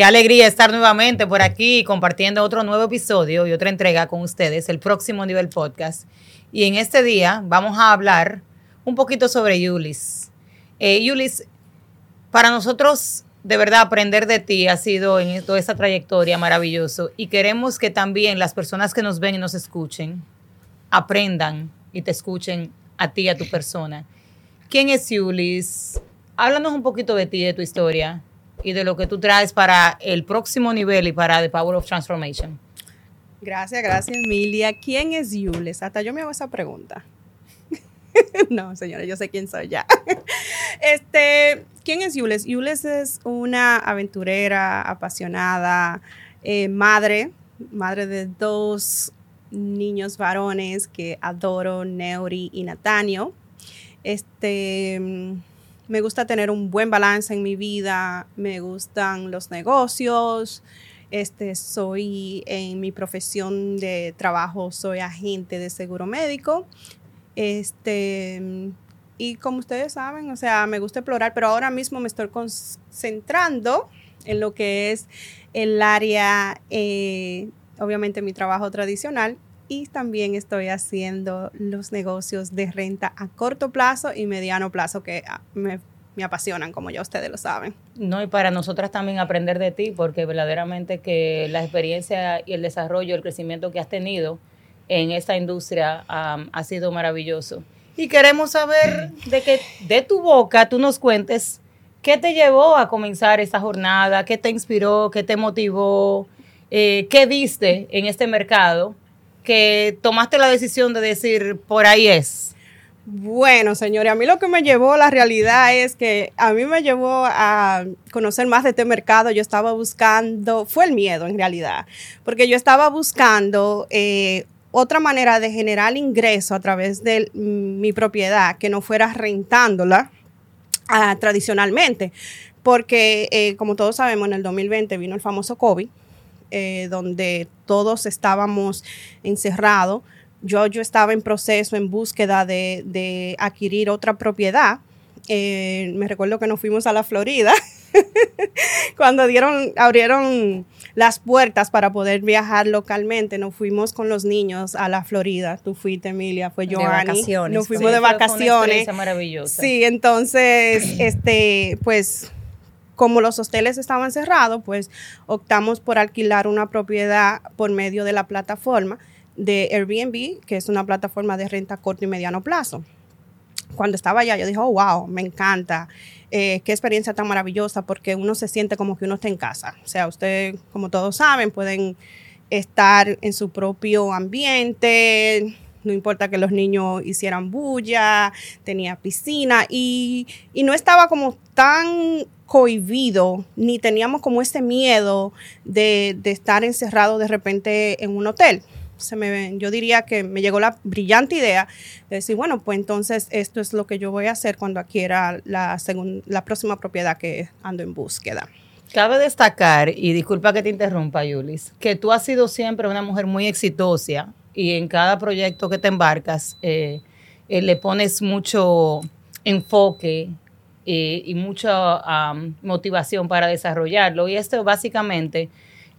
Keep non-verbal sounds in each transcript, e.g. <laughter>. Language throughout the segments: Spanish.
qué alegría estar nuevamente por aquí compartiendo otro nuevo episodio y otra entrega con ustedes, el próximo nivel podcast. Y en este día vamos a hablar un poquito sobre Yulis. Eh, Yulis, para nosotros de verdad aprender de ti ha sido en toda esta trayectoria maravilloso y queremos que también las personas que nos ven y nos escuchen aprendan y te escuchen a ti, a tu persona. ¿Quién es Yulis? Háblanos un poquito de ti, de tu historia y de lo que tú traes para el próximo nivel y para The Power of Transformation. Gracias, gracias, Emilia. ¿Quién es Yulis? Hasta yo me hago esa pregunta. <laughs> no, señora, yo sé quién soy ya. <laughs> este, ¿quién es Yules? Yules es una aventurera, apasionada, eh, madre, madre de dos niños varones que adoro, Neuri y Natanio. Este, me gusta tener un buen balance en mi vida, me gustan los negocios. Este, soy en mi profesión de trabajo, soy agente de seguro médico. Este, y como ustedes saben, o sea, me gusta explorar, pero ahora mismo me estoy concentrando en lo que es el área, eh, obviamente mi trabajo tradicional, y también estoy haciendo los negocios de renta a corto plazo y mediano plazo que ah, me, me, apasionan, como ya ustedes lo saben. No, y para nosotras también aprender de ti, porque verdaderamente que la experiencia y el desarrollo, el crecimiento que has tenido en esta industria ha sido maravilloso y queremos saber de que de tu boca tú nos cuentes qué te llevó a comenzar esta jornada, qué te inspiró, qué te motivó, eh, qué viste en este mercado que tomaste la decisión de decir por ahí es. Bueno, señores, a mí lo que me llevó, la realidad es que a mí me llevó a conocer más de este mercado. Yo estaba buscando, fue el miedo en realidad, porque yo estaba buscando eh, otra manera de generar ingreso a través de mi propiedad que no fuera rentándola ah, tradicionalmente. Porque, eh, como todos sabemos, en el 2020 vino el famoso COVID, eh, donde todos estábamos encerrados. Yo, yo estaba en proceso, en búsqueda de, adquirir otra propiedad. Eh, me recuerdo que nos fuimos a la Florida <laughs> cuando dieron, abrieron las puertas para poder viajar localmente. Nos fuimos con los niños a la Florida. Tú fuiste, Emilia, fue. De vacaciones. Nos fuimos de vacaciones. Fue maravillosa. Sí, entonces, este, pues como los hoteles estaban cerrados, pues optamos por alquilar una propiedad por medio de la plataforma de Airbnb, que es una plataforma de renta corto y mediano plazo. Cuando estaba allá, yo dije, oh, wow, me encanta. Eh, qué experiencia tan maravillosa porque uno se siente como que uno está en casa. O sea, usted, como todos saben, pueden estar en su propio ambiente, no importa que los niños hicieran bulla, tenía piscina y, no estaba como tan cohibido, ni teníamos como ese miedo de, estar encerrado de repente en un hotel se me, yo diría que me llegó la brillante idea de decir, bueno, pues entonces esto es lo que yo voy a hacer cuando adquiera la, la próxima propiedad que ando en búsqueda. Cabe destacar, y disculpa que te interrumpa, Yulis, que tú has sido siempre una mujer muy exitosa y en cada proyecto que te embarcas eh, eh, le pones mucho enfoque eh, y mucha motivación para desarrollarlo. Y esto básicamente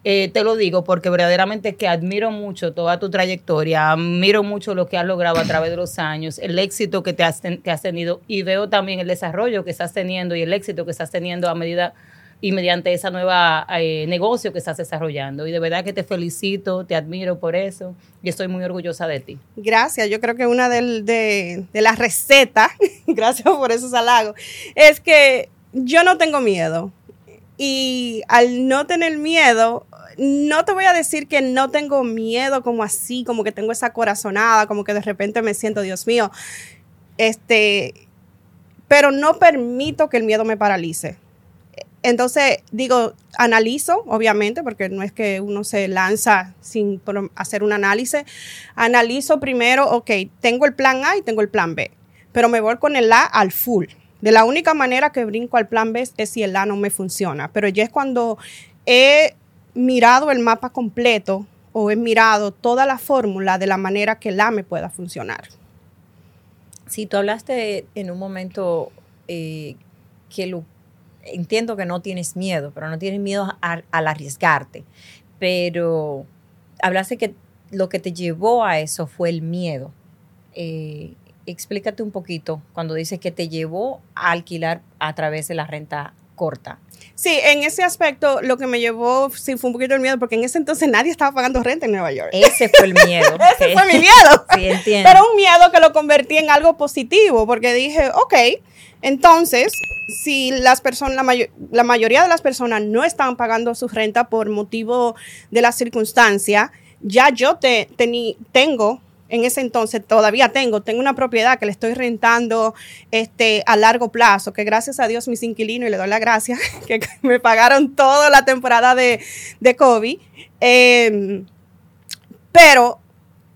eh, te lo digo porque verdaderamente que admiro mucho toda tu trayectoria, admiro mucho lo que has logrado a través de los años, el éxito que, te has, que has tenido y veo también el desarrollo que estás teniendo y el éxito que estás teniendo a medida y mediante esa nueva eh, negocio que estás desarrollando. Y de verdad que te felicito, te admiro por eso y estoy muy orgullosa de ti. Gracias, yo creo que una de, de, de las recetas, <laughs> gracias por esos halagos, es que yo no tengo miedo. Y al no tener miedo, no te voy a decir que no tengo miedo como así, como que tengo esa corazonada, como que de repente me siento, Dios mío, este, pero no permito que el miedo me paralice. Entonces, digo, analizo, obviamente, porque no es que uno se lanza sin hacer un análisis. Analizo primero, ok, tengo el plan A y tengo el plan B, pero me voy con el A al full. De la única manera que brinco al plan B es si el A no me funciona, pero ya es cuando he mirado el mapa completo o he mirado toda la fórmula de la manera que la me pueda funcionar. Si tú hablaste en un momento eh, que lo entiendo que no tienes miedo, pero no tienes miedo al arriesgarte. Pero hablaste que lo que te llevó a eso fue el miedo. Eh, explícate un poquito cuando dices que te llevó a alquilar a través de la renta corta. Sí, en ese aspecto lo que me llevó sí fue un poquito el miedo porque en ese entonces nadie estaba pagando renta en Nueva York. Ese fue el miedo. <laughs> ese fue mi miedo. <laughs> Sí, entiendo. Pero un miedo que lo convertí en algo positivo porque dije, ok, entonces si las personas, la, mayoría de las personas no estaban pagando su renta por motivo de la circunstancia, ya yo te, tengo en ese entonces todavía tengo, tengo una propiedad que le estoy rentando este, a largo plazo, que gracias a Dios mis inquilinos, y le doy la gracia, <laughs> que <laughs> me pagaron toda la temporada de, de COVID. Em, pero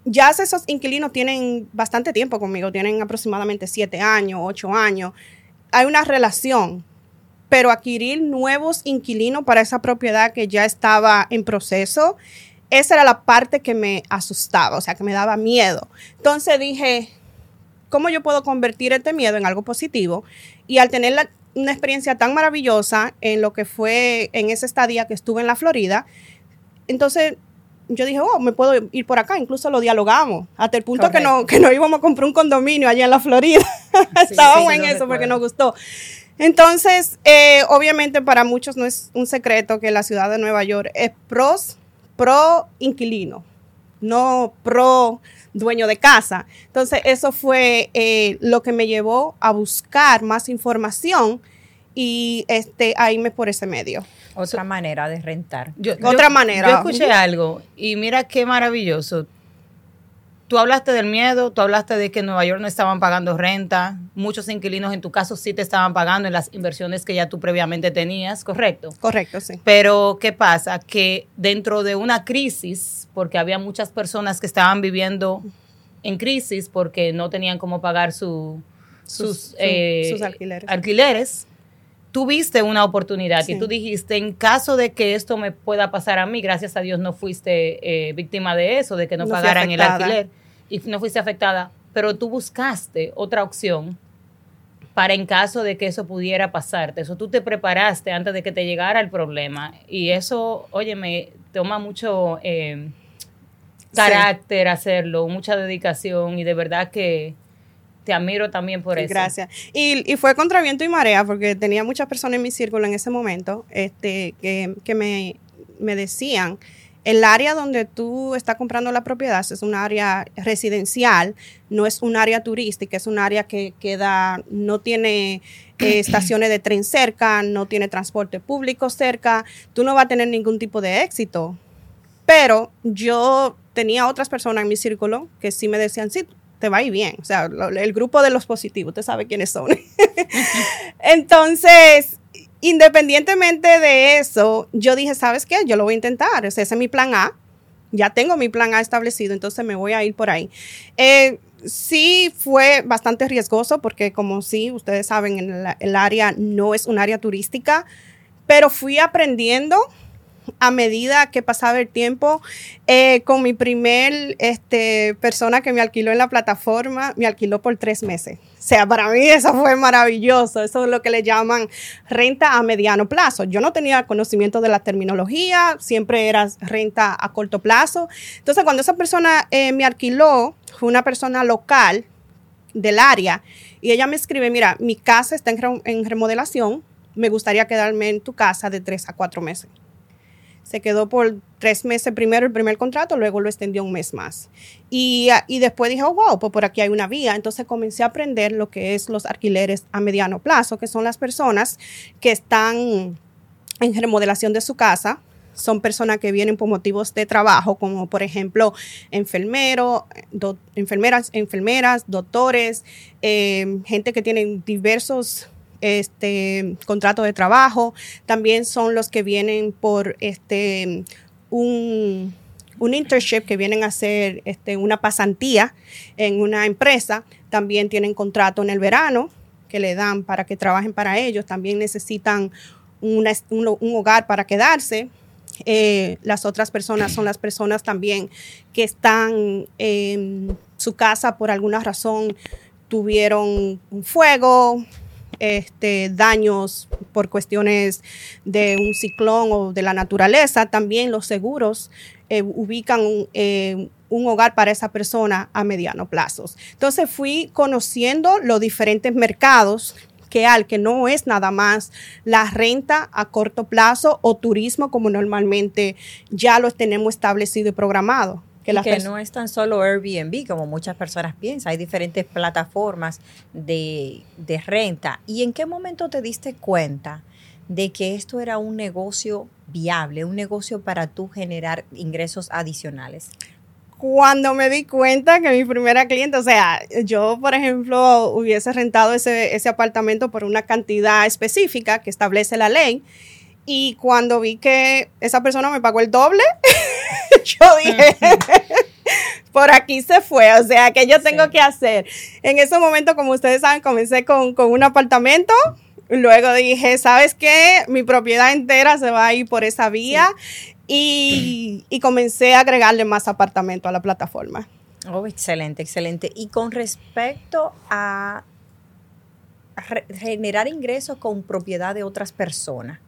ya esos inquilinos tienen bastante tiempo conmigo, tienen aproximadamente siete años, ocho años. Hay una relación, pero adquirir nuevos inquilinos para esa propiedad que ya estaba en proceso esa era la parte que me asustaba, o sea, que me daba miedo. Entonces dije, ¿cómo yo puedo convertir este miedo en algo positivo? Y al tener una experiencia tan maravillosa en lo que fue en esa estadía que estuve en la Florida, entonces yo dije, oh, me puedo ir por acá, incluso lo dialogamos, hasta el punto que no, que no íbamos a comprar un condominio allá en la Florida. <laughs> Estábamos en eso porque nos gustó. Entonces, eh, obviamente para muchos no es un secreto que la ciudad de Nueva York es pros pro inquilino, no pro dueño de casa. Entonces, eso fue eh, lo que me llevó a buscar más información y este, a irme por ese medio. Otra manera de rentar. Otra manera. Yo escuché algo y mira qué maravilloso tú hablaste del miedo, tú hablaste de que en Nueva York no estaban pagando renta, muchos inquilinos en tu caso sí te estaban pagando en las inversiones que ya tú previamente tenías, ¿correcto? Correcto, sí. Pero ¿qué pasa? Que dentro de una crisis, porque había muchas personas que estaban viviendo en crisis porque no tenían cómo pagar sus, eh, alquileres. alquileres tuviste una oportunidad y tú dijiste, en caso de que esto me pueda pasar a mí, gracias a Dios no fuiste eh, víctima de eso, de que no, pagaran el alquiler y no fuiste afectada, pero tú buscaste otra opción para en caso de que eso pudiera pasarte. Eso tú te preparaste antes de que te llegara el problema. Y eso, oye, me toma mucho eh, carácter hacerlo, mucha dedicación y de verdad que te admiro también por eso. Gracias. Y, y, fue contra viento y marea, porque tenía muchas personas en mi círculo en ese momento este, que, que me, me, decían, el área donde tú estás comprando la propiedad es un área residencial, no es un área turística, es un área que queda, no tiene eh, <clears throat> estaciones de tren cerca, no tiene transporte público cerca, tú no vas a tener ningún tipo de éxito. Pero yo tenía otras personas en mi círculo que sí me decían, sí, te va a ir bien. O sea, el grupo de los positivos, usted sabe quiénes son. <laughs> Entonces, independientemente de eso, yo dije, ¿sabes qué? Yo lo voy a intentar. ese es mi plan A. Ya tengo mi plan A establecido, entonces me voy a ir por ahí. Eh, sí fue bastante riesgoso porque como sí, ustedes saben, el área no es un área turística, pero fui aprendiendo a medida que pasaba el tiempo, eh, con mi primer este, persona que me alquiló en la plataforma, me alquiló por tres meses. O sea, para mí eso fue maravilloso. Eso es lo que le llaman renta a mediano plazo. Yo no tenía conocimiento de la terminología, siempre era renta a corto plazo. Entonces, cuando esa persona eh, me alquiló, fue una persona local del área y ella me escribe, mira, mi casa está en remodelación, me gustaría quedarme en tu casa de tres a cuatro meses. Se quedó por tres meses primero el primer contrato, luego lo extendió un mes más. Y, ah, y después dije, wow, pues por aquí hay una vía. Entonces comencé a aprender lo que es los alquileres a mediano plazo, que son las personas que están en remodelación de su casa, son personas que vienen por motivos de trabajo, como por ejemplo enfermeros, enfermeras, enfermeras, doctores, eh, gente que tienen diversos este contrato de trabajo, también son los que vienen por este un, un internship que vienen a hacer este, una pasantía en una empresa, también tienen contrato en el verano que le dan para que trabajen para ellos, también necesitan un, hogar para quedarse. Eh, las otras personas son las personas también que están en su casa por alguna razón, tuvieron un fuego, este, daños por cuestiones de un ciclón o de la naturaleza, también los seguros eh, ubican eh, un hogar para esa persona a mediano plazo. Entonces fui conociendo los diferentes mercados que al que no es nada más la renta a corto plazo o turismo como normalmente ya lo tenemos establecido y programado. Que, no es tan solo Airbnb como muchas personas piensan, hay diferentes plataformas de, de renta. ¿Y en qué momento te diste cuenta de que esto era un negocio viable, un negocio para tú generar ingresos adicionales? cuando me di cuenta que mi primera cliente, o sea, yo, por ejemplo, hubiese rentado ese, ese apartamento por una cantidad específica que establece la ley, y cuando vi que esa persona me pagó el doble, <laughs> yo dije, <laughs> por aquí se fue, o sea, ¿qué yo tengo que hacer? En ese momento, como ustedes saben, comencé con, con un apartamento, Luego dije, ¿sabes qué? Mi propiedad entera se va a ir por esa vía y, comencé a agregarle más apartamento a la plataforma. Oh, excelente, excelente. Y con respecto a generar ingresos con propiedad de otras personas,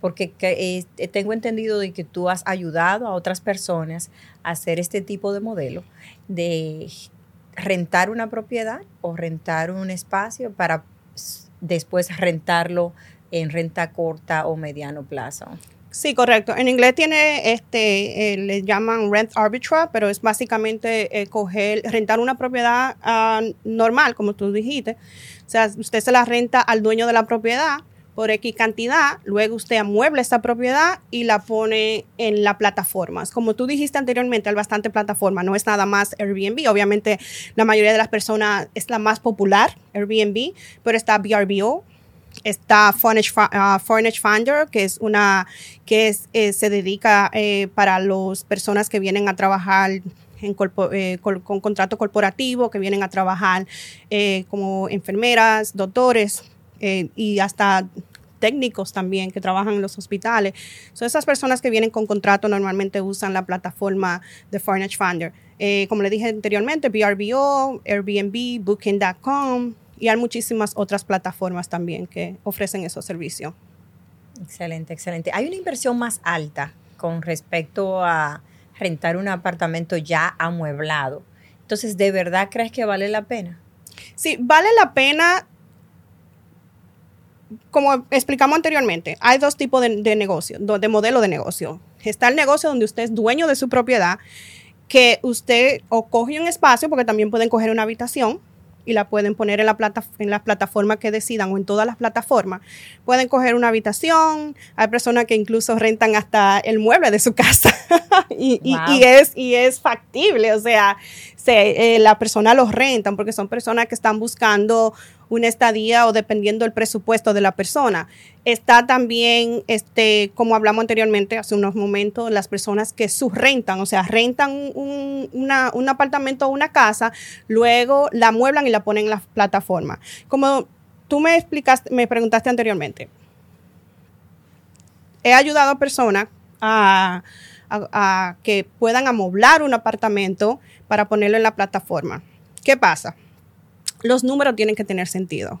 porque eh, tengo entendido de que tú has ayudado a otras personas a hacer este tipo de modelo de rentar una propiedad o rentar un espacio para después rentarlo en renta corta o mediano plazo. Sí, correcto. En inglés tiene, este, eh, le llaman rent arbitrage, pero es básicamente eh, coger, rentar una propiedad ah, normal, como tú dijiste. O sea, usted se la renta al dueño de la propiedad por X cantidad, luego usted amuebla esta propiedad y la pone en las plataformas. Como tú dijiste anteriormente, hay bastante plataforma, no es nada más Airbnb. Obviamente, la mayoría de las personas es la más popular, Airbnb, pero está VRBO, Está Furnish, uh, Finder, que es una que es, eh, se dedica eh, para las personas que vienen a trabajar en eh, con contrato corporativo, que vienen a trabajar como enfermeras, doctores y hasta técnicos también que trabajan en los hospitales. Son esas personas que vienen con contrato normalmente usan la plataforma de Furnish Finder. como le dije anteriormente, VRBO, Airbnb, Booking.com, y hay muchísimas otras plataformas también que ofrecen esos servicios. Excelente, excelente. ¿Hay una inversión más alta con respecto a rentar un apartamento ya amueblado? Entonces, ¿de verdad crees que vale la pena? Sí, vale la pena. Como explicamos anteriormente, hay dos tipos de, de negocio, de modelo de negocio. Está el negocio donde usted es dueño de su propiedad, que usted o coge un espacio, porque también pueden coger una habitación, y la pueden poner en la plata, en las plataformas que decidan o en todas las plataformas. Pueden coger una habitación, hay personas que incluso rentan hasta el mueble de su casa <laughs> y, y, es, y es factible, o sea, se, eh, la persona los rentan porque son personas que están buscando una estadía o dependiendo del presupuesto de la persona. Está también, este, como hablamos anteriormente hace unos momentos, las personas que subrentan, o sea, rentan un, un apartamento o una casa, luego la mueblan y la ponen en la plataforma. Como tú me explicaste, me preguntaste anteriormente, he ayudado a personas a, a que puedan amoblar un apartamento para ponerlo en la plataforma. ¿Qué pasa? Los números tienen que tener sentido.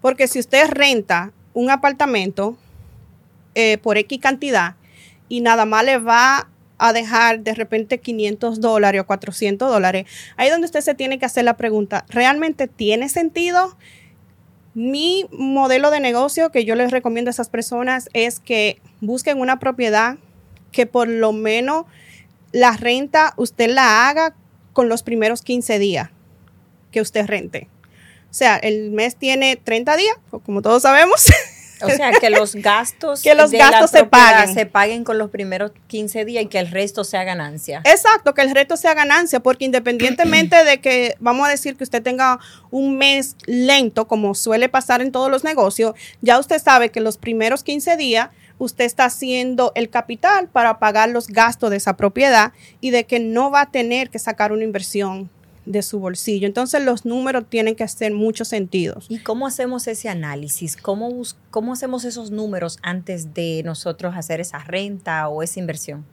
Porque si usted renta un apartamento eh, por X cantidad y nada más le va a dejar de repente 500 dólares o 400 dólares, ahí donde usted se tiene que hacer la pregunta, ¿realmente tiene sentido? Mi modelo de negocio que yo les recomiendo a esas personas es que busquen una propiedad que por lo menos la renta usted la haga con los primeros 15 días que usted rente. O sea, el mes tiene 30 días, como todos sabemos. O sea, que los <laughs> gastos, que los gastos se paguen. se paguen con los primeros 15 días y que el resto sea ganancia. Exacto, que el resto sea ganancia, porque independientemente de que, vamos a decir que usted tenga un mes lento, como suele pasar en todos los negocios, ya usted sabe que los primeros 15 días usted está haciendo el capital para pagar los gastos de esa propiedad y de que no va a tener que sacar una inversión de su bolsillo. Entonces los números tienen que hacer muchos sentidos. ¿Y cómo hacemos ese análisis? ¿Cómo, ¿Cómo hacemos esos números antes de nosotros hacer esa renta o esa inversión?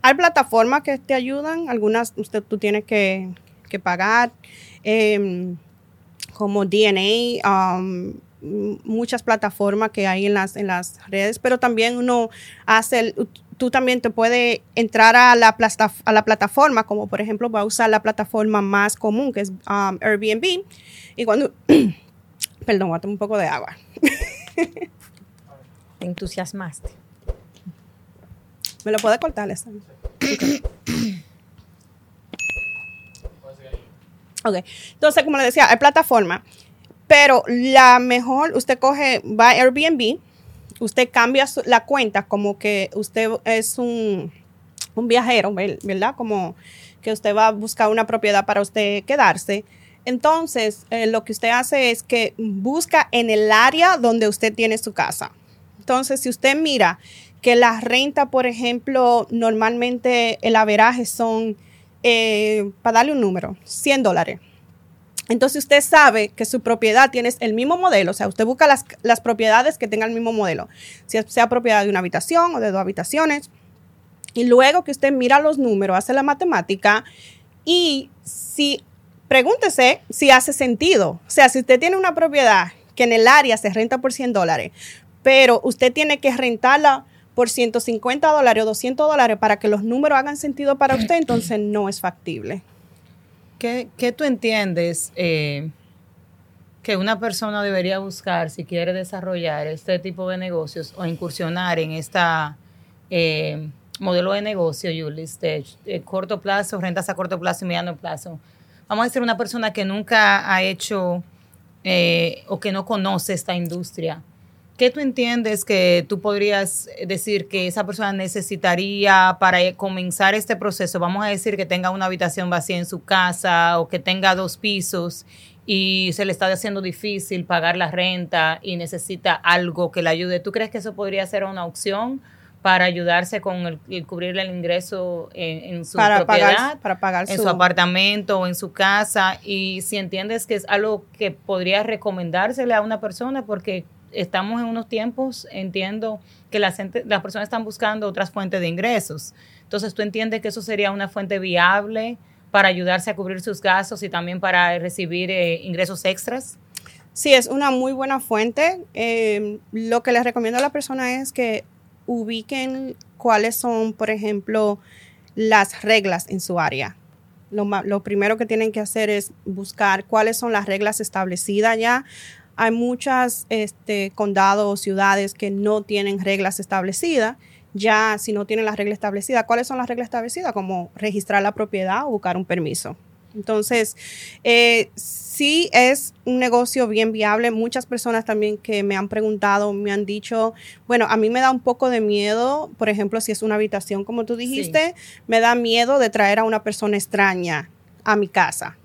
Hay plataformas que te ayudan, algunas usted tú tienes que, pagar, em, como DNA, um, muchas plataformas que hay en las, en las redes, pero también uno hace, el, tú también te puedes entrar a la, a la plataforma, como por ejemplo va a usar la plataforma más común, que es um, Airbnb, y cuando, <clears throat> perdón, voy a tomar un poco de agua. <laughs> Te entusiasmaste. ¿Me lo puede cortar, esa? Ok, entonces como le decía, hay plataforma, pero la mejor, usted coge, va a Airbnb, usted cambia la cuenta como que usted es un, viajero, ¿verdad? Como que usted va a buscar una propiedad para usted quedarse. Entonces, eh, lo que usted hace es que busca en el área donde usted tiene su casa. Entonces, si usted mira que la renta, por ejemplo, normalmente el averaje son, eh, para darle un número, 100 dólares. Entonces usted sabe que su propiedad tiene el mismo modelo, o sea, usted busca las, las propiedades que tengan el mismo modelo, si sea propiedad de una habitación o de dos habitaciones, y luego que usted mira los números, hace la matemática y si pregúntese si hace sentido, o sea, si usted tiene una propiedad que en el área se renta por 100 dólares, pero usted tiene que rentarla por 150 dólares o 200 dólares para que los números hagan sentido para usted, entonces no es factible. ¿Qué, tú entiendes eh, que una persona debería buscar si quiere desarrollar este tipo de negocios o incursionar en esta eh, modelo de negocio, Julis, de, corto plazo, rentas a corto plazo y mediano plazo? Vamos a decir una persona que nunca ha hecho eh, o que no conoce esta industria ¿Qué tú entiendes que tú podrías decir que esa persona necesitaría para comenzar este proceso? Vamos a decir que tenga una habitación vacía en su casa o que tenga dos pisos y se le está haciendo difícil pagar la renta y necesita algo que le ayude. ¿Tú crees que eso podría ser una opción para ayudarse con el, cubrir el ingreso en, su propiedad, para pagar en su apartamento o en su casa? Y si entiendes que es algo que podría recomendársele a una persona porque estamos en unos tiempos, entiendo que la las personas están buscando otras fuentes de ingresos. Entonces, ¿tú entiendes que eso sería una fuente viable para ayudarse a cubrir sus gastos y también para recibir eh, ingresos extras? Sí, es una muy buena fuente. Em, lo que les recomiendo a la persona es que ubiquen cuáles son, por ejemplo, las reglas en su área. Lo, lo, primero que tienen que hacer es buscar cuáles son las reglas establecidas ya hay muchas este, condados o ciudades que no tienen reglas establecidas. Ya si no tienen las reglas establecidas, ¿cuáles son las reglas establecidas? Como registrar la propiedad o buscar un permiso. Entonces, eh, sí es un negocio bien viable. Muchas personas también que me han preguntado, me han dicho, bueno, a mí me da un poco de miedo, por ejemplo, si es una habitación, como tú dijiste, me da miedo de traer a una persona extraña a mi casa.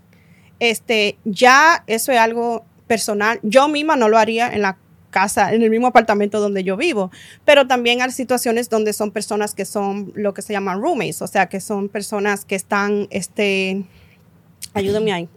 Este, ya eso es algo personal, yo misma no lo haría en la casa, en el mismo apartamento donde yo vivo, pero también hay situaciones donde son personas que son lo que se llaman roommates, o sea, que son personas que están, este, ayúdame ahí.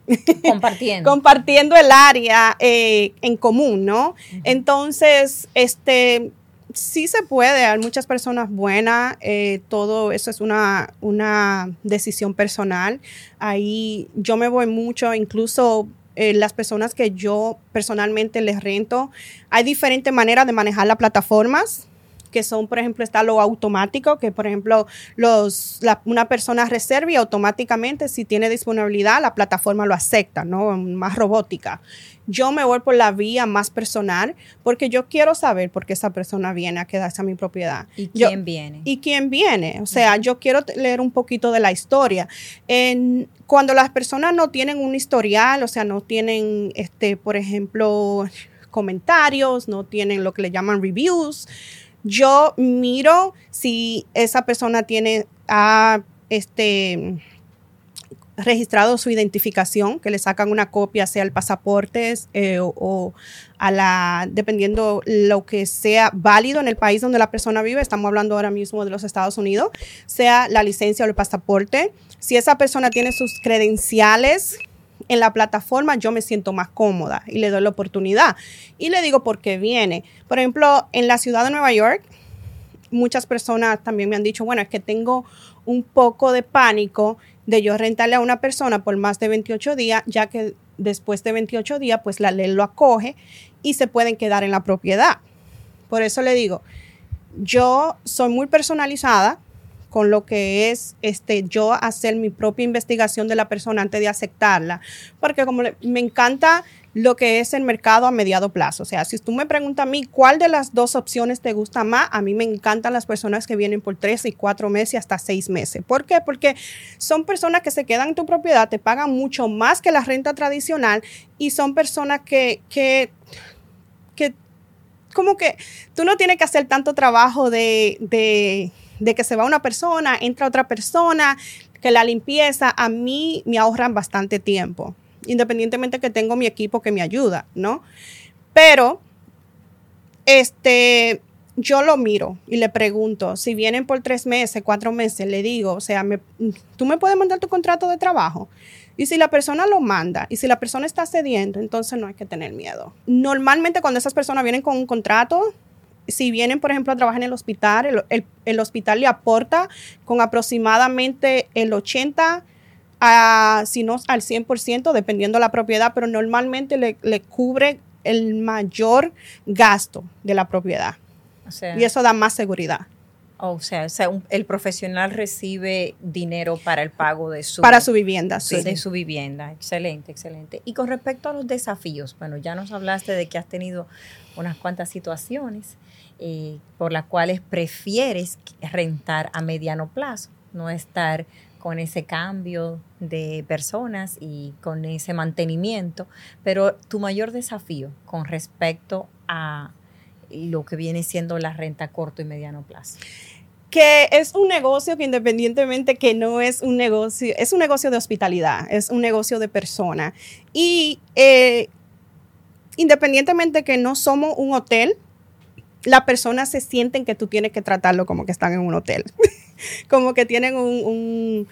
Compartiendo. <laughs> Compartiendo el área eh, en común, ¿no? Entonces, este, sí se puede, hay muchas personas buenas, eh, todo eso es una, una decisión personal. Ahí yo me voy mucho, incluso eh, las personas que yo personalmente les rento, hay diferentes maneras de manejar las plataformas que son, por ejemplo, está lo automático, que por ejemplo, los, una persona reserva y automáticamente si tiene disponibilidad, la plataforma lo acepta, ¿no? Más robótica. Yo me voy por la vía más personal porque yo quiero saber por qué esa persona viene a quedarse a mi propiedad. ¿Y quién viene? ¿Y quién viene? O sea, yo quiero leer un poquito de la historia. En, cuando las personas no tienen un historial, o sea, no tienen, este, por ejemplo, comentarios, no tienen lo que le llaman reviews, yo miro si esa persona tiene a este registrado su identificación, que le sacan una copia, sea el pasaporte eh, o, a la, dependiendo lo que sea válido en el país donde la persona vive, estamos hablando ahora mismo de los Estados Unidos, sea la licencia o el pasaporte. Si esa persona tiene sus credenciales en la plataforma yo me siento más cómoda y le doy la oportunidad. Y le digo por qué viene. Por ejemplo, en la ciudad de Nueva York, muchas personas también me han dicho, bueno, es que tengo un poco de pánico de yo rentarle a una persona por más de 28 días, ya que después de 28 días, pues la ley lo acoge y se pueden quedar en la propiedad. Por eso le digo, yo soy muy personalizada con lo que es este, yo hacer mi propia investigación de la persona antes de aceptarla, porque como me encanta lo que es el mercado a mediado plazo. O sea, si tú me preguntas a mí cuál de las dos opciones te gusta más, a mí me encantan las personas que vienen por tres y cuatro meses y hasta seis meses. ¿Por qué? Porque son personas que se quedan en tu propiedad, te pagan mucho más que la renta tradicional y son personas que, que, que como que tú no tienes que hacer tanto trabajo de, de, de que se va una persona, entra otra persona, que la limpieza, a mí me ahorran bastante tiempo independientemente que tengo mi equipo que me ayuda, ¿no? Pero, este, yo lo miro y le pregunto, si vienen por tres meses, cuatro meses, le digo, o sea, tú me puedes mandar tu contrato de trabajo. Y si la persona lo manda y si la persona está cediendo, entonces no hay que tener miedo. Normalmente cuando esas personas vienen con un contrato, si vienen, por ejemplo, a trabajar en el hospital, el, el hospital le aporta con aproximadamente el 80 a, si no al 100%, dependiendo de la propiedad, pero normalmente le, cubre el mayor gasto de la propiedad. y eso da más seguridad. O sea, el profesional recibe dinero para el pago de su... Para su vivienda, sí. De su vivienda. Excelente, excelente. Y con respecto a los desafíos, bueno, ya nos hablaste de que has tenido unas cuantas situaciones eh, por las cuales prefieres rentar a mediano plazo, no estar con ese cambio de personas y con ese mantenimiento, pero tu mayor desafío con respecto a lo que viene siendo la renta a corto y mediano plazo que es un negocio que independientemente que no es un negocio, es un negocio de hospitalidad, es un negocio de persona. Y eh, independientemente que no somos un hotel, las personas se sienten que tú tienes que tratarlo como que están en un hotel. <laughs> como que tienen un,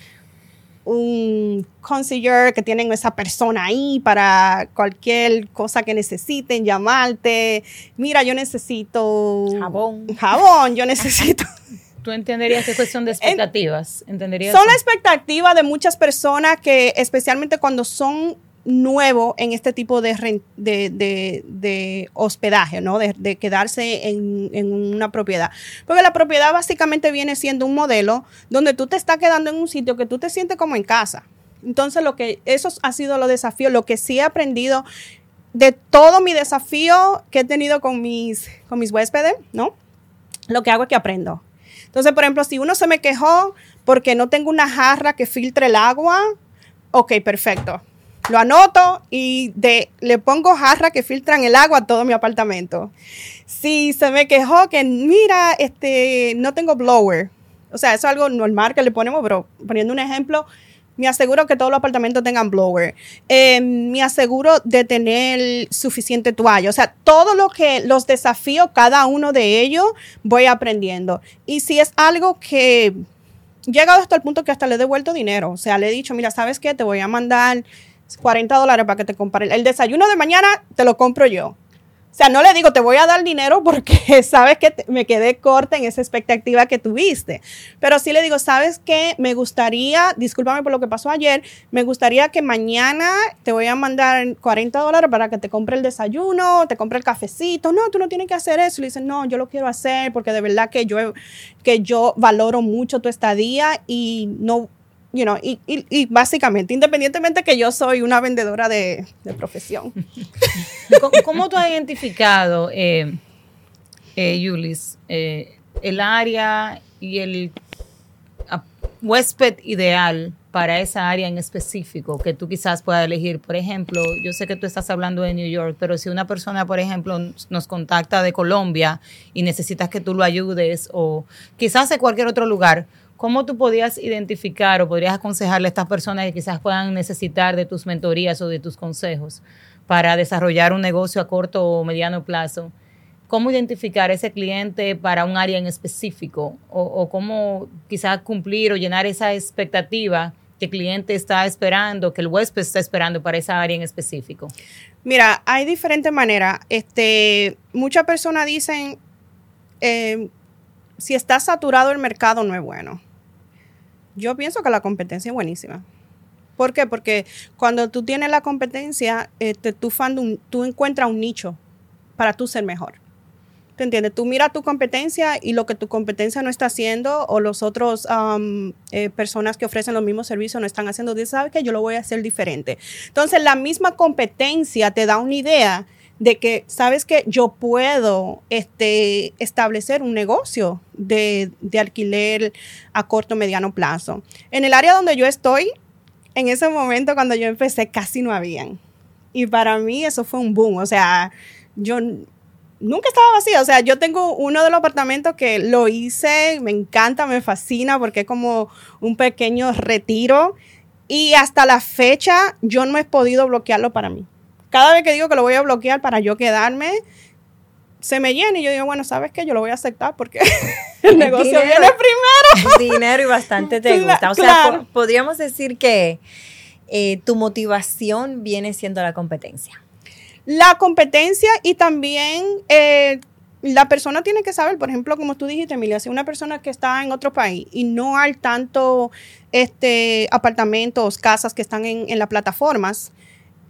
un, concierge, que tienen esa persona ahí para cualquier cosa que necesiten, llamarte. Mira, yo necesito jabón. Jabón, yo necesito. <laughs> ¿Tú entenderías que es cuestión de expectativas? ¿Entenderías son la expectativa de muchas personas que, especialmente cuando son nuevo en este tipo de, de, hospedaje, ¿no? De, quedarse en, una propiedad. Porque la propiedad básicamente viene siendo un modelo donde tú te estás quedando en un sitio que tú te sientes como en casa. Entonces, lo que, eso ha sido los desafíos, lo que sí he aprendido de todo mi desafío que he tenido con mis, con mis huéspedes, ¿no? Lo que hago es que aprendo. Entonces, por ejemplo, si uno se me quejó porque no tengo una jarra que filtre el agua, ok, perfecto lo anoto y de, le pongo jarra que filtran el agua a todo mi apartamento. Si se me quejó que, mira, este, no tengo blower, o sea, eso es algo normal que le ponemos, pero poniendo un ejemplo, me aseguro que todos los apartamentos tengan blower. Eh, me aseguro de tener suficiente toalla. O sea, todo lo que, los desafíos, cada uno de ellos, voy aprendiendo. Y si es algo que llegado hasta el punto que hasta le he devuelto dinero. O sea, le he dicho, mira, ¿sabes qué? Te voy a mandar 40 dólares para que te compre. El desayuno de mañana te lo compro yo. O sea, no le digo, te voy a dar dinero <laughs> porque sabes que me quedé corta en esa expectativa que tuviste. Pero sí le digo, sabes que me gustaría, discúlpame por lo que pasó ayer, me gustaría que mañana te voy a mandar 40 dólares para que te compre el desayuno, te compre el cafecito. No, tú no tienes que hacer eso. Le dicen, no, yo lo quiero hacer porque de verdad que yo, que yo valoro mucho tu estadía y no you know, y, y, básicamente, independientemente que yo soy una vendedora de, profesión. <laughs> ¿Cómo, tú has identificado, eh, eh, Yulis, eh, el área y el huésped ideal para esa área en específico que tú quizás puedas elegir? Por ejemplo, yo sé que tú estás hablando de New York, pero si una persona, por ejemplo, nos contacta de Colombia y necesitas que tú lo ayudes o quizás de cualquier otro lugar, ¿Cómo tú podías identificar o podrías aconsejarle a estas personas que quizás puedan necesitar de tus mentorías o de tus consejos para desarrollar un negocio a corto o mediano plazo? ¿Cómo identificar ese cliente para un área en específico? O, cómo quizás cumplir o llenar esa expectativa que el cliente está esperando, que el huésped está esperando para esa área en específico? Mira, hay diferentes maneras. Este, muchas personas dicen, eh, si está saturado el mercado no es bueno. Yo pienso que la competencia es buenísima. ¿Por qué? Porque cuando tú tienes la competencia, este, tú, tú encuentras un nicho para tú ser mejor. ¿Te entiendes? Tú mira tu competencia y lo que tu competencia no está haciendo o los otros eh, personas que ofrecen los mismos servicios no están haciendo, dices, ¿sabes qué? Yo lo voy a hacer diferente. Entonces, la misma competencia te da una idea de que, ¿sabes que Yo puedo este, establecer un negocio de, de alquiler a corto, mediano plazo. En el área donde yo estoy, en ese momento cuando yo empecé, casi no habían. Y para mí eso fue un boom. O sea, yo nunca estaba vacía. O sea, yo tengo uno de los apartamentos que lo hice, me encanta, me fascina porque es como un pequeño retiro. Y hasta la fecha yo no he podido bloquearlo para mí. Cada vez que digo que lo voy a bloquear para yo quedarme, se me llena y yo digo, bueno, ¿sabes qué? Yo lo voy a aceptar porque <laughs> el negocio viene primero. <laughs> Dinero y bastante te gusta. O sea, podríamos decir que eh, tu motivación viene siendo la competencia. La competencia y también eh, la persona tiene que saber, por ejemplo, como tú dijiste, Emilia, si una persona que está en otro país y no hay tanto este, apartamentos, casas que están en, en las plataformas,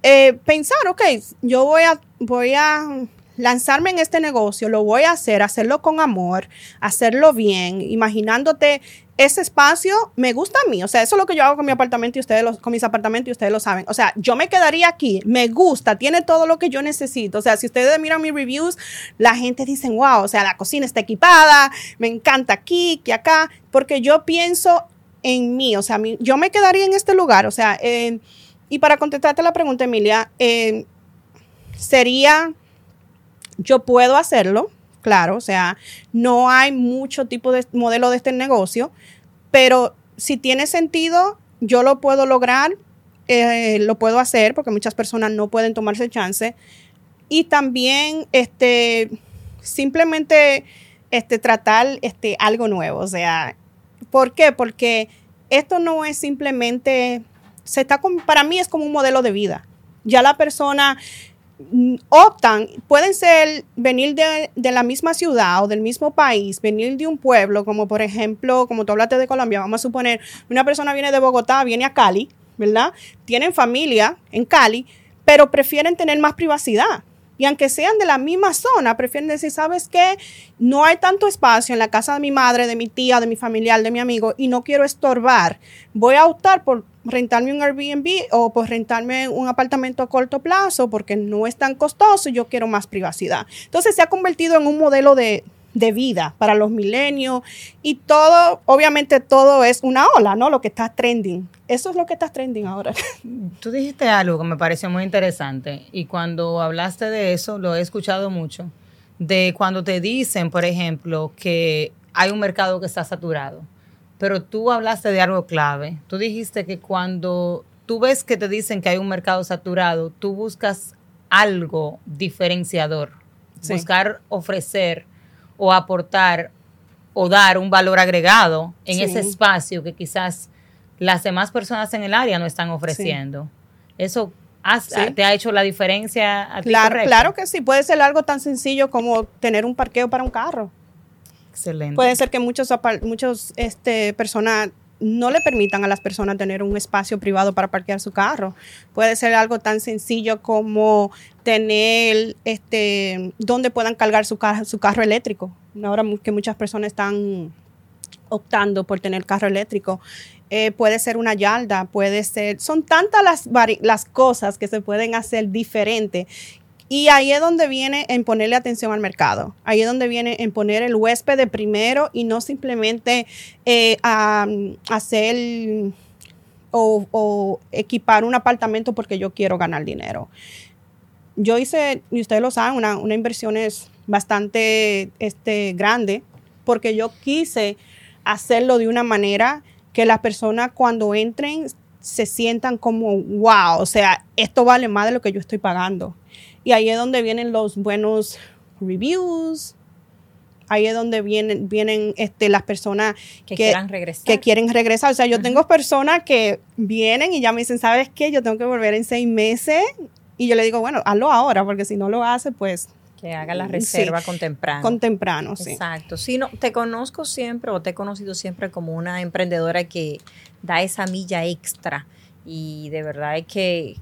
eh, pensar, ok, yo voy a, voy a lanzarme en este negocio, lo voy a hacer, hacerlo con amor, hacerlo bien, imaginándote ese espacio me gusta a mí, o sea, eso es lo que yo hago con mi apartamento y ustedes lo, con mis apartamentos y ustedes lo saben. O sea, yo me quedaría aquí, me gusta, tiene todo lo que yo necesito. O sea, si ustedes miran mis reviews, la gente dice, wow, o sea, la cocina está equipada, me encanta aquí, que acá, porque yo pienso en mí, o sea, yo me quedaría en este lugar, o sea, y para contestarte la pregunta, Emilia, eh, sería, yo puedo hacerlo, claro, o sea, no hay mucho tipo de modelo de este negocio, pero si tiene sentido, yo lo puedo lograr, eh, lo puedo hacer, porque muchas personas no pueden tomarse chance. Y también, este, simplemente, este, tratar, este, algo nuevo, o sea, ¿por qué? Porque esto no es simplemente, se está, para mí es como un modelo de vida. Ya la persona Mm, optan, pueden ser venir de, la misma ciudad o del mismo país, venir de un pueblo, como por ejemplo, como tú hablaste de Colombia, vamos a suponer, una persona viene de Bogotá, viene a Cali, ¿verdad? Tienen familia en Cali, pero prefieren tener más privacidad. Y aunque sean de la misma zona, prefieren decir, ¿sabes qué? No hay tanto espacio en la casa de mi madre, de mi tía, de mi familiar, de mi amigo, y no quiero estorbar. Voy a optar por rentarme un Airbnb o por rentarme un apartamento a corto plazo porque no es tan costoso y yo quiero más privacidad. Entonces se ha convertido en un modelo de, de vida para los milenios y todo, obviamente todo es una ola, ¿no? Lo que está trending. Eso es lo que está trending ahora. <laughs> Tú dijiste algo que me pareció muy interesante y cuando hablaste de eso lo he escuchado mucho, de cuando te dicen, por ejemplo, que hay un mercado que está saturado, pero tú hablaste de algo clave. Tú dijiste que cuando tú ves que te dicen que hay un mercado saturado, tú buscas algo diferenciador, buscar ofrecer o aportar o dar un valor agregado en ese espacio que quizás las demás personas en el área no están ofreciendo. Eso te ha hecho la diferencia. A claro, claro que sí. Puede ser algo tan sencillo como tener un parqueo para un carro. Excelente. Puede ser que muchos, muchos este, personas no le permitan a las personas tener un espacio privado para parquear su carro. Puede ser algo tan sencillo como tener este donde puedan cargar su, carro, su carro eléctrico. Ahora que muchas personas están optando por tener carro eléctrico. Eh, puede ser una yarda, puede ser, son tantas las, las cosas que se pueden hacer diferentes y ahí es donde viene en ponerle atención al mercado. Ahí es donde viene en poner el huésped primero y no simplemente eh, hacer o, equipar un apartamento porque yo quiero ganar dinero. Yo hice, y ustedes lo saben, una, una inversión es bastante este, grande porque yo quise hacerlo de una manera que las personas cuando entren se sientan como, wow, o sea, esto vale más de lo que yo estoy pagando. Y ahí es donde vienen los buenos reviews. Ahí es donde vienen, vienen este, las personas que, quieran regresar. Que quieren regresar. O sea, yo tengo personas que vienen y ya me dicen, ¿sabes qué? Yo tengo que volver en seis meses. Y yo le digo, bueno, hazlo ahora, porque si no lo hace, pues que haga la reserva con temprano. Con temprano, sí. Exacto. Sí, no, te conozco siempre o te he conocido siempre como una emprendedora que da esa milla extra Y de verdad es que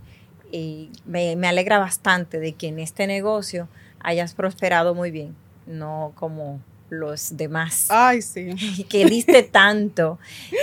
eh, me, me alegra bastante de que en este negocio hayas prosperado muy bien, no como los demás. Ay, sí. <laughs> que diste tanto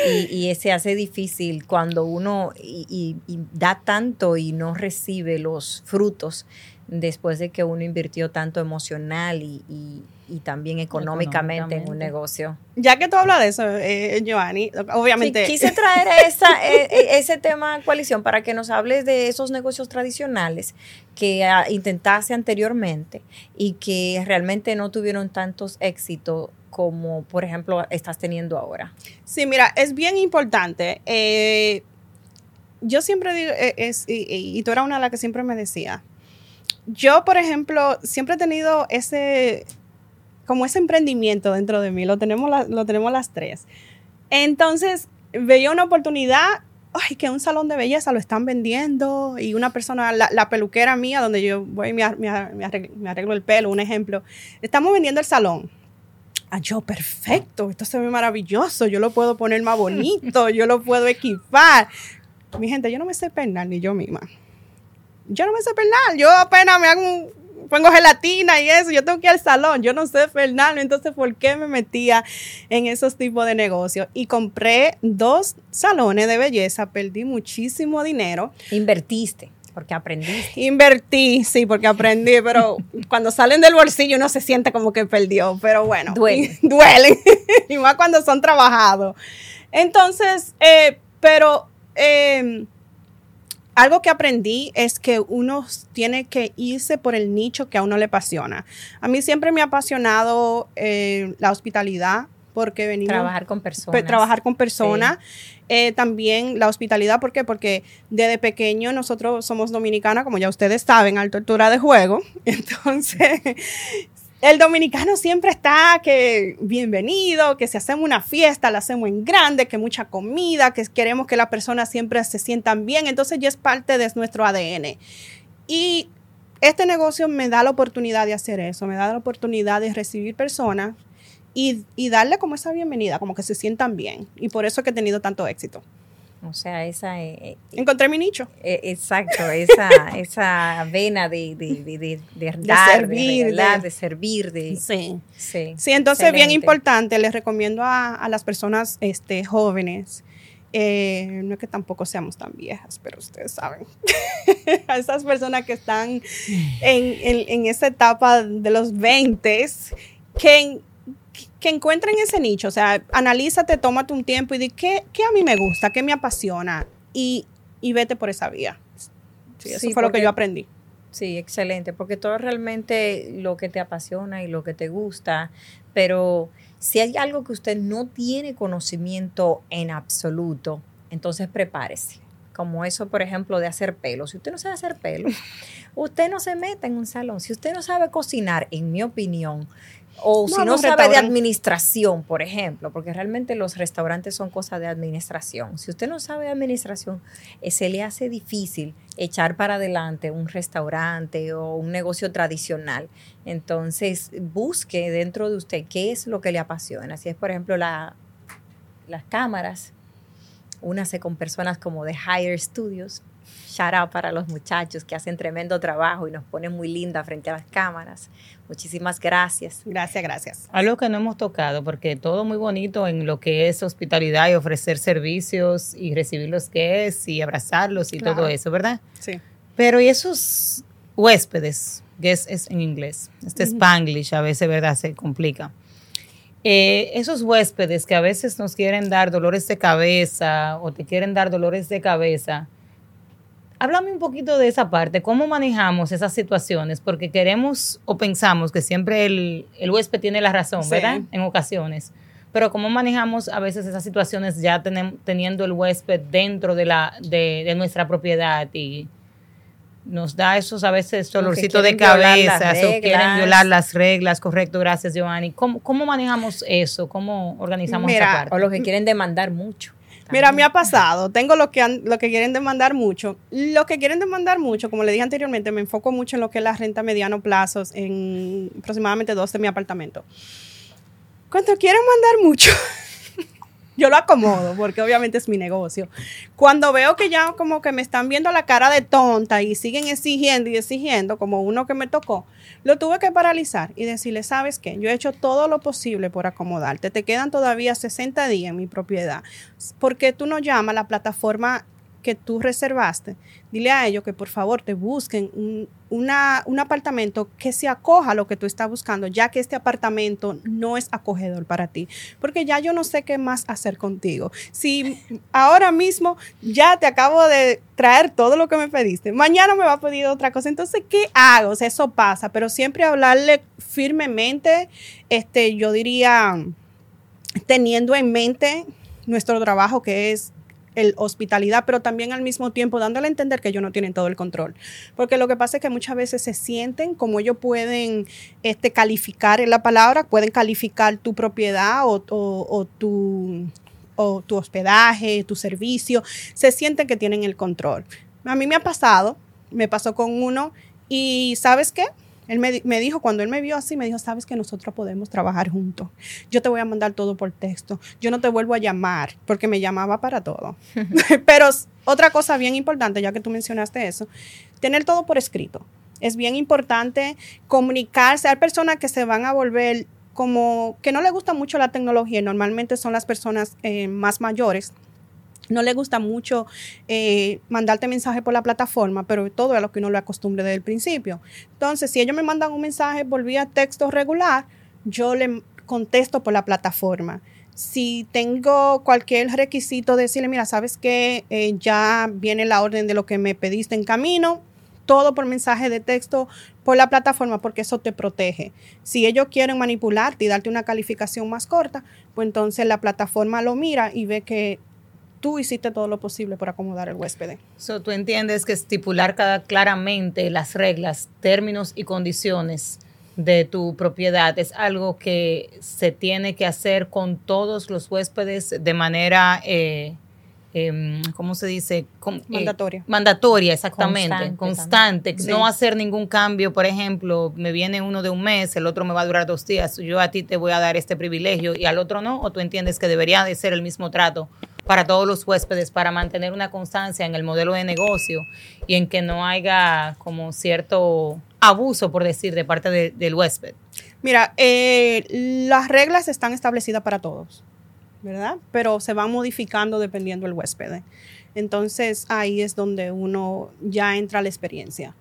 y, y se hace difícil cuando uno y, y- y da tanto y no recibe los frutos después de que uno invirtió tanto emocional y, y- y también económicamente, en un negocio. Ya que tú hablas de eso, eh, Giovanni, obviamente. Sí, quise traer esa, <laughs> eh, eh, ese tema a coalición para que nos hables de esos negocios tradicionales que ah, intentaste anteriormente y que realmente no tuvieron tantos éxitos como, por ejemplo, estás teniendo ahora. Sí, mira, es bien importante. Eh, yo siempre digo, es, y, y- y tú eras una de las que siempre me decía. Yo, por ejemplo, siempre he tenido ese, como ese emprendimiento dentro de mí, lo tenemos, lo tenemos las tres. Entonces, veía una oportunidad, ay, que un salón de belleza lo están vendiendo y una persona, la, la peluquera mía, donde yo voy y me arreglo, me arreglo el pelo, un ejemplo, estamos vendiendo el salón. Ah, yo, perfecto, esto se ve maravilloso, yo lo puedo poner más bonito, yo lo puedo equipar. Mi gente, yo no me sé peinar ni yo misma. Yo no me sé peinar, yo apenas me hago un, pongo gelatina y eso, yo tengo que ir al salón, yo no sé peinar, entonces ¿por qué me metía en esos tipos de negocios? Y compré dos salones de belleza, perdí muchísimo dinero. Invertiste, porque aprendiste. Invertí, sí, porque aprendí, pero <laughs> cuando salen del bolsillo uno se siente como que perdió, pero bueno. Duele. <laughs> Duelen, y más cuando son trabajados. Entonces, eh, pero eh, algo que aprendí es que uno tiene que irse por el nicho que a uno le apasiona. A mí siempre me ha apasionado eh, la hospitalidad, porque venimos Trabajar con pe- personas. trabajar con personas. Eh, también la hospitalidad, ¿por qué? Porque desde pequeño nosotros somos dominicanas, como ya ustedes saben, alta altura de juego. <laughs> Entonces, el dominicano siempre está que bienvenido, que si hacemos una fiesta, la hacemos en grande, que mucha comida, que queremos que las personas siempre se sientan bien. Entonces, ya es parte de nuestro ADN. Y este negocio me da la oportunidad de hacer eso, me da la oportunidad de recibir personas y, y darle como esa bienvenida, como que se sientan bien. Y por eso es que he tenido tanto éxito. O sea, esa... eh, eh, Encontré mi nicho. eh, exacto, esa, <laughs> esa vena de, de, de, de, de dar, de, servir, regalar, de- servir, de... Sí. Sí, Sí, entonces bien importante, les recomiendo a, a las personas este, jóvenes, eh, no es que tampoco seamos tan viejas, pero ustedes saben, <laughs> a esas personas que están en, en- en esa etapa de los 20, que, en- que encuentren ese nicho, o sea, analízate, tómate un tiempo y di, ¿qué, qué a mí me gusta? ¿Qué me apasiona? Y, y vete por esa vía. Sí, eso Sí, fue lo que yo aprendí. Sí, excelente, porque todo es realmente lo que te apasiona y lo que te gusta, pero si hay algo que usted no tiene conocimiento en absoluto, entonces prepárese. Como eso, por ejemplo, de hacer pelo. Si usted no sabe hacer pelo, <laughs> usted no se meta en un salón. Si usted no sabe cocinar, en mi opinión, o No, si no sabe de administración, por ejemplo, porque realmente los restaurantes son cosas de administración. Si usted no sabe de administración, eh, se le hace difícil echar para adelante un restaurante o un negocio tradicional. Entonces, busque dentro de usted qué es lo que le apasiona. Si es, por ejemplo, la, las cámaras, únase con personas como de Higher Studios. Shout out para los muchachos que hacen tremendo trabajo y nos ponen muy linda frente a las cámaras. Muchísimas gracias. Gracias, gracias. Algo que no hemos tocado, porque todo muy bonito en lo que es hospitalidad y ofrecer servicios y recibir los que es y abrazarlos y Claro. todo eso, ¿verdad? Sí. Pero y esos huéspedes, que es, es en inglés, este spanglish a veces, ¿verdad? Se complica. Eh, esos huéspedes que a veces nos quieren dar dolores de cabeza o te quieren dar dolores de cabeza, háblame un poquito de esa parte, cómo manejamos esas situaciones, porque queremos o pensamos que siempre el, el huésped tiene la razón, Sí. ¿verdad? En ocasiones. Pero cómo manejamos a veces esas situaciones ya tenem- teniendo el huésped dentro de, la, de, de nuestra propiedad y nos da esos a veces dolorcito de cabeza, o quieren violar las reglas, correcto, gracias Giovanni. ¿Cómo, cómo manejamos eso? ¿Cómo organizamos Mira, esa parte? O los que quieren demandar mucho. Mira, me ha pasado. Tengo lo que, han- lo que quieren demandar mucho. Lo que quieren demandar mucho, como le dije anteriormente, me enfoco mucho en lo que es la renta a mediano plazo, en aproximadamente dos de mi apartamento. Cuando quieren mandar mucho, <laughs> yo lo acomodo porque obviamente es mi negocio. Cuando veo que ya como que me están viendo la cara de tonta y siguen exigiendo y exigiendo, como uno que me tocó, lo tuve que paralizar y decirle, ¿sabes qué? Yo he hecho todo lo posible por acomodarte. Te quedan todavía 60 días en mi propiedad. ¿Por qué tú no llamas a la plataforma que tú reservaste, dile a ellos que por favor te busquen un, un apartamento que se acoja a lo que tú estás buscando, ya que este apartamento no es acogedor para ti, porque ya yo no sé qué más hacer contigo. Si ahora mismo ya te acabo de traer todo lo que me pediste, mañana me va a pedir otra cosa, entonces, ¿qué hago? Eso pasa, pero siempre hablarle firmemente, este, yo diría, teniendo en mente nuestro trabajo que es el hospitalidad, pero también al mismo tiempo dándole a entender que ellos no tienen todo el control. Porque lo que pasa es que muchas veces se sienten como ellos pueden este, calificar en la palabra, pueden calificar tu propiedad o, o, tu, o tu hospedaje, tu servicio, se sienten que tienen el control. A mí me ha pasado, me pasó con uno y ¿sabes qué? Él me, dijo, cuando él me vio así, me dijo, sabes que nosotros podemos trabajar juntos. Yo te voy a mandar todo por texto. Yo no te vuelvo a llamar, porque me llamaba para todo. <laughs> <laughs> Pero otra cosa bien importante, ya que tú mencionaste eso, tener todo por escrito. Es bien importante comunicarse. Hay personas que se van a volver como que no le gusta mucho la tecnología. Normalmente son las personas eh, más mayores no le gusta mucho eh, mandarte mensaje por la plataforma, pero todo es lo que uno le acostumbre desde el principio. Entonces, si ellos me mandan un mensaje por vía texto regular, yo le contesto por la plataforma. Si tengo cualquier requisito, decirle, mira, sabes que eh, ya viene la orden de lo que me pediste en camino, todo por mensaje de texto por la plataforma porque eso te protege. Si ellos quieren manipularte y darte una calificación más corta, pues entonces la plataforma lo mira y ve que tú hiciste todo lo posible por acomodar el huésped. So, tú entiendes que estipular cada, claramente las reglas, términos y condiciones de tu propiedad es algo que se tiene que hacer con todos los huéspedes de manera, eh, em, ¿cómo se dice? Eh, mandatoria. mandatoria, exactamente, constante. No hacer ningún cambio, por ejemplo, me viene uno de un mes, el otro me va a durar dos días, yo a ti te voy a dar este privilegio y al otro no, o tú entiendes que debería de ser el mismo trato para todos los huéspedes para mantener una constancia en el modelo de negocio y en que no haya como cierto abuso, por decir, de parte del huésped? Mira, eh, las reglas están establecidas para todos, ¿verdad? Pero se van modificando dependiendo del huésped. Entonces ahí es donde uno ya entra a la experiencia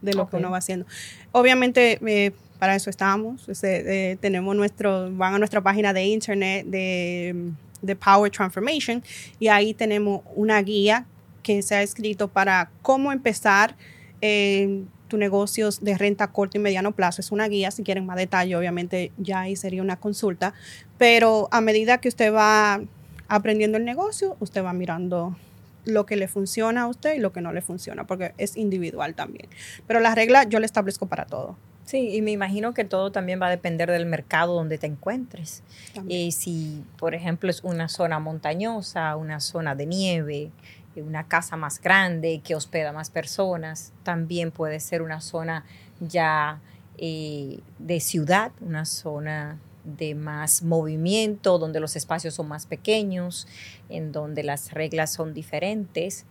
de lo que uno va haciendo. Obviamente, eh, para eso estamos. Eh, tenemos nuestro, van a nuestra página de internet de de Power Transformation y ahí tenemos una guía que se ha escrito para cómo empezar eh, tu negocios de renta corto y mediano plazo. Es una guía, si quieren más detalle, obviamente ya ahí sería una consulta, pero a medida que usted va aprendiendo el negocio, usted va mirando lo que le funciona a usted y lo que no le funciona, porque es individual también. Pero la regla yo le establezco para todo. Sí, y me imagino que todo también va a depender del mercado donde te encuentres. Y si, por ejemplo, es una zona montañosa, una zona de nieve, una casa más grande que hospeda más personas, también puede ser una zona ya eh, de ciudad, una zona de más movimiento, donde los espacios son más pequeños, en donde las reglas son diferentes.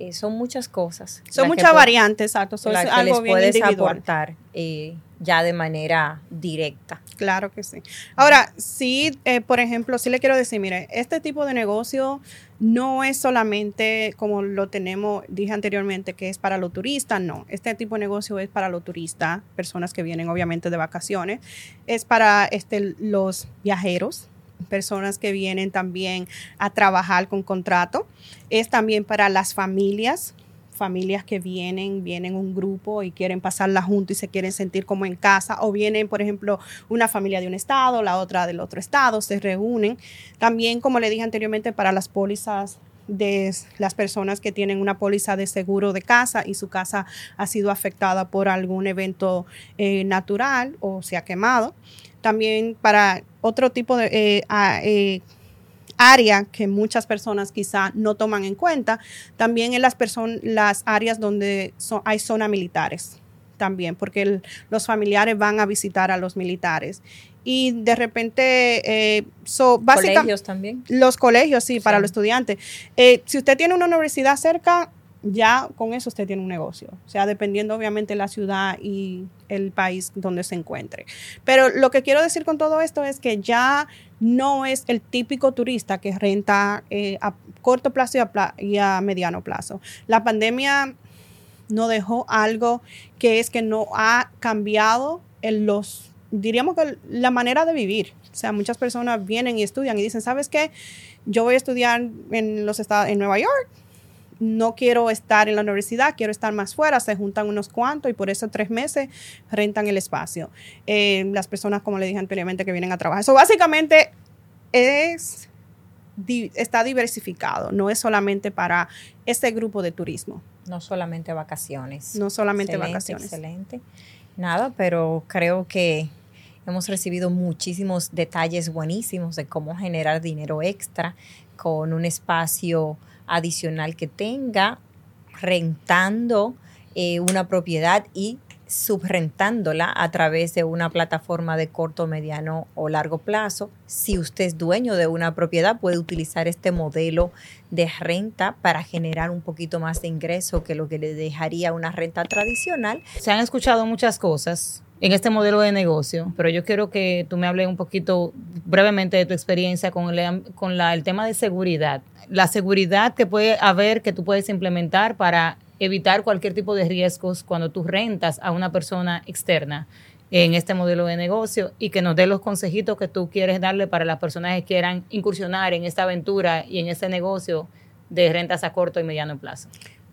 Eh, son muchas cosas. Son muchas variantes, exacto. Son algo les puedes aportar eh, ya de manera directa. Claro que sí. Ahora, sí, eh, por ejemplo, sí le quiero decir, mire, este tipo de negocio no es solamente como lo tenemos, dije anteriormente, que es para los turistas, no. Este tipo de negocio es para los turistas, personas que vienen obviamente de vacaciones, es para este, los viajeros, personas que vienen también a trabajar con contrato. Es también para las familias, familias que vienen, vienen un grupo y quieren pasarla junto y se quieren sentir como en casa, o vienen, por ejemplo, una familia de un estado, la otra del otro estado, se reúnen. También, como le dije anteriormente, para las pólizas de las personas que tienen una póliza de seguro de casa y su casa ha sido afectada por algún evento eh, natural o se ha quemado también para otro tipo de eh, eh, área que muchas personas quizá no toman en cuenta, también en las, las áreas donde hay zona militares también, porque los familiares van a visitar a los militares y de repente, eh, so, básicamente... Colegios también. Los colegios, sí, para los estudiantes. Eh, si usted tiene una universidad cerca, ya con eso usted tiene un negocio. O sea, dependiendo obviamente la ciudad y el país donde se encuentre. Pero lo que quiero decir con todo esto es que ya no es el típico turista que renta eh, a corto plazo y a, y a mediano plazo. La pandemia no dejó algo que es que no ha cambiado en los, diríamos que la manera de vivir. O sea, muchas personas vienen y estudian y dicen, ¿sabes qué? Yo voy a estudiar en los estados, en Nueva York. No quiero estar en la universidad, quiero estar más fuera. Se juntan unos cuantos y por eso tres meses rentan el espacio. Eh, las personas, como le dije anteriormente, que vienen a trabajar. Eso básicamente es di- está diversificado, no es solamente para ese grupo de turismo, No solamente vacaciones. no solamente Excelente, vacaciones. Excelente. Nada, pero creo que hemos recibido muchísimos detalles buenísimos de cómo generar dinero extra con un espacio adicional que tenga, rentando eh, una propiedad y subrentándola a través de una plataforma de corto, mediano o largo plazo. Si usted es dueño de una propiedad, puede utilizar este modelo de renta para generar un poquito más de ingreso que lo que le dejaría una renta tradicional. Se han escuchado muchas cosas en este modelo de negocio, pero yo quiero que tú me hables un poquito brevemente de tu experiencia con, el, tema de seguridad. La seguridad que puede haber, que tú puedes implementar para evitar cualquier tipo de riesgos cuando tú rentas a una persona externa en este modelo de negocio y que nos dé los consejitos que tú quieres darle para las personas que quieran incursionar en esta aventura y en este negocio de rentas a corto y mediano plazo.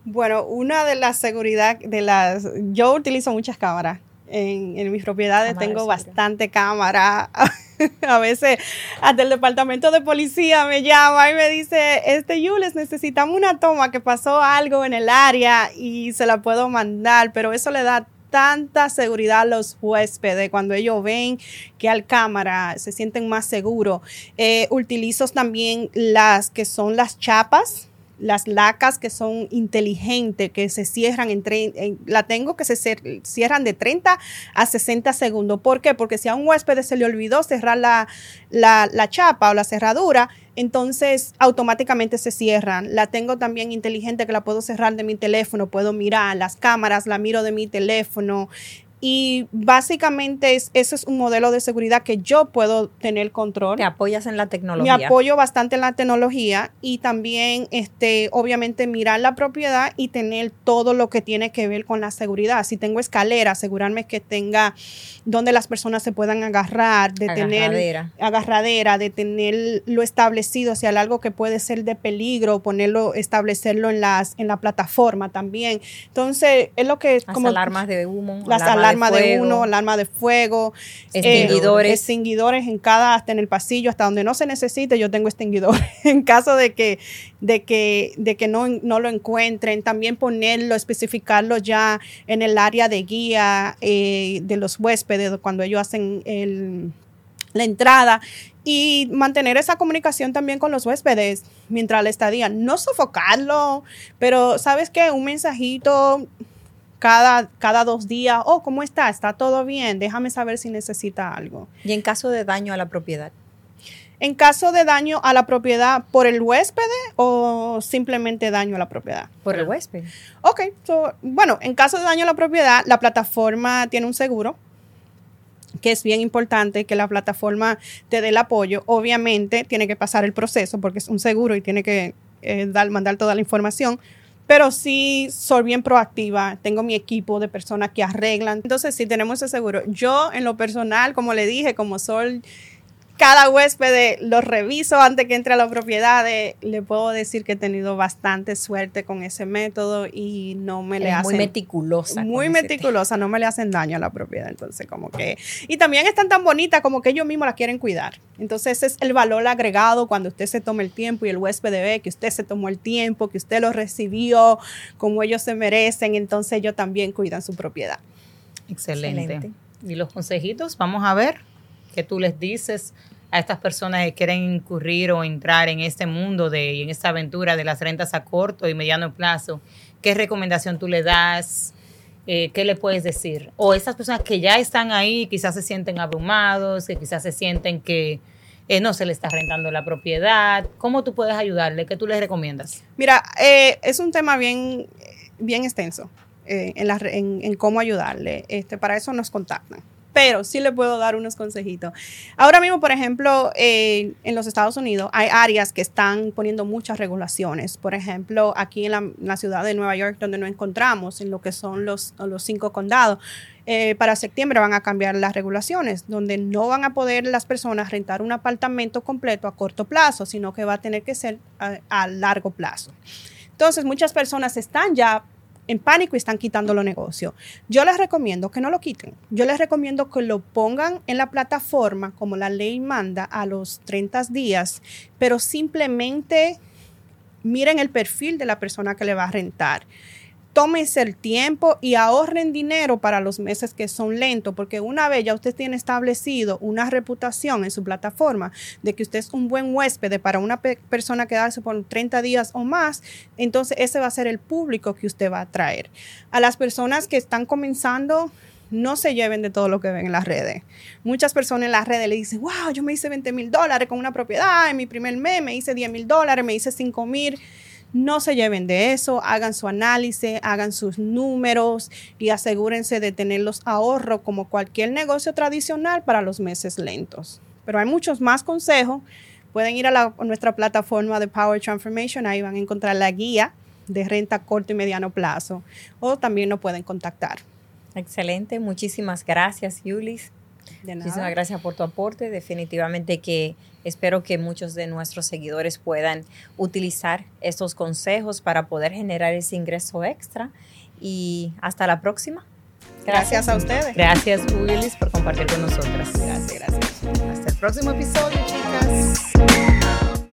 Bueno, una de las seguridad de las, yo utilizo muchas cámaras. En, en mis propiedades Cámara tengo bastante cámara. <laughs> <laughs> A veces hasta el departamento de policía me llama y me dice, este Yules, necesitamos una toma que pasó algo en el área y se la puedo mandar, pero eso le da tanta seguridad a los huéspedes cuando ellos ven que al cámara se sienten más seguros. Eh, utilizo también las que son las chapas las lacas que son inteligentes, que se cierran en, la tengo que se cierran de 30 a 60 segundos. ¿Por qué? Porque si a un huésped se le olvidó cerrar la, la, la chapa o la cerradura, entonces automáticamente se cierran. La tengo también inteligente que la puedo cerrar de mi teléfono, puedo mirar las cámaras, la miro de mi teléfono. Y básicamente es, eso es un modelo de seguridad que yo puedo tener control Te apoyas en la tecnología. me apoyo bastante en la tecnología y también, este, obviamente, mirar la propiedad y tener todo lo que tiene que ver con la seguridad. Si tengo escalera, asegurarme que tenga donde las personas se puedan agarrar, de tener Agarradera. agarradera, de tener lo establecido, si hay algo que puede ser de peligro, ponerlo, establecerlo en las, en la plataforma también. Entonces, es lo que Las como alarmas de humo. las alarma de, fuego, uno, alarma de fuego, Extinguidores. eh, extinguidores en cada, hasta en el pasillo, hasta donde no se necesite, yo tengo extinguidores. <laughs> en caso de que, de que, de que no, no lo encuentren, también ponerlo, especificarlo ya en el área de guía eh, de los huéspedes cuando ellos hacen el, la entrada y mantener esa comunicación también con los huéspedes mientras la estadía. No sofocarlo, pero ¿sabes qué? Un mensajito cada, cada dos días. Oh, ¿cómo está? ¿Está todo bien? Déjame saber si necesita algo. Y en caso de daño a la propiedad. En caso de daño a la propiedad por el huésped o simplemente daño a la propiedad. Por el huésped. Ok, so, bueno, en caso de daño a la propiedad, la plataforma tiene un seguro que es bien importante que la plataforma te dé el apoyo. Obviamente tiene que pasar el proceso porque es un seguro y tiene que eh, dar, mandar toda la información. Pero sí soy bien proactiva, tengo mi equipo de personas que arreglan. Entonces sí tenemos ese seguro. Yo en lo personal, como le dije, como soy cada huésped lo reviso antes que entre a la propiedad. eh, le puedo decir que he tenido bastante suerte con ese método y no me le hacen muy meticulosa. muy meticulosa, no me le hacen daño a la propiedad, entonces como que y también están tan bonitas como que ellos mismos la quieren cuidar. Entonces ese es el valor agregado cuando usted se toma el tiempo y el huésped ve que usted se tomó el tiempo, que usted lo recibió como ellos se merecen, entonces ellos también cuidan su propiedad. Excelente. Excelente. Y los consejitos, vamos a ver qué tú les dices a estas personas que quieren incurrir o entrar en este mundo de y en esta aventura de las rentas a corto y mediano plazo. ¿Qué recomendación tú le das? eh, ¿qué le puedes decir? O esas personas que ya están ahí, quizás se sienten abrumados, que quizás se sienten que eh, no se le está rentando la propiedad. ¿Cómo tú puedes ayudarle? ¿Qué tú les recomiendas? Mira, eh, es un tema bien, bien extenso en, en, cómo ayudarle. Este, para eso nos contactan pero sí le puedo dar unos consejitos. Ahora mismo, por ejemplo, en los Estados Unidos hay áreas que están poniendo muchas regulaciones. Por ejemplo, aquí en la, ciudad de Nueva York, donde nos encontramos, en lo que son los, los cinco condados, eh, para septiembre van a cambiar las regulaciones, donde no van a poder las personas rentar un apartamento completo a corto plazo, sino que va a tener que ser a largo plazo. Entonces, muchas personas están ya en pánico y están quitando los negocios. Yo les recomiendo que no lo quiten. Yo les recomiendo que lo pongan en la plataforma como la ley manda a los 30 días, pero simplemente miren el perfil de la persona que le va a rentar tómense el tiempo y ahorren dinero para los meses que son lentos, porque una vez ya usted tiene establecido una reputación en su plataforma de que usted es un buen huésped para una persona quedarse por 30 días o más, entonces ese va a ser el público que usted va a atraer. A las personas que están comenzando, no se lleven de todo lo que ven en las redes. Muchas personas en las redes le dicen, wow, yo me hice 20 mil dólares con una propiedad, en mi primer mes me hice 10 mil dólares, me hice 5 mil. No se lleven de eso, hagan su análisis, hagan sus números y asegúrense de tener los ahorros como cualquier negocio tradicional para los meses lentos. Pero hay muchos más consejos. Pueden ir a, nuestra plataforma de Power Transformation, ahí van a encontrar la guía de renta corto y mediano plazo o también nos pueden contactar. Excelente, muchísimas gracias, Yulis. Muchísimas gracias por tu aporte. Definitivamente que espero que muchos de nuestros seguidores puedan utilizar estos consejos para poder generar ese ingreso extra. Y hasta la próxima. Gracias, a ustedes. Gracias, Willis, por compartir con nosotras. Gracias, gracias. Hasta el próximo episodio, chicas.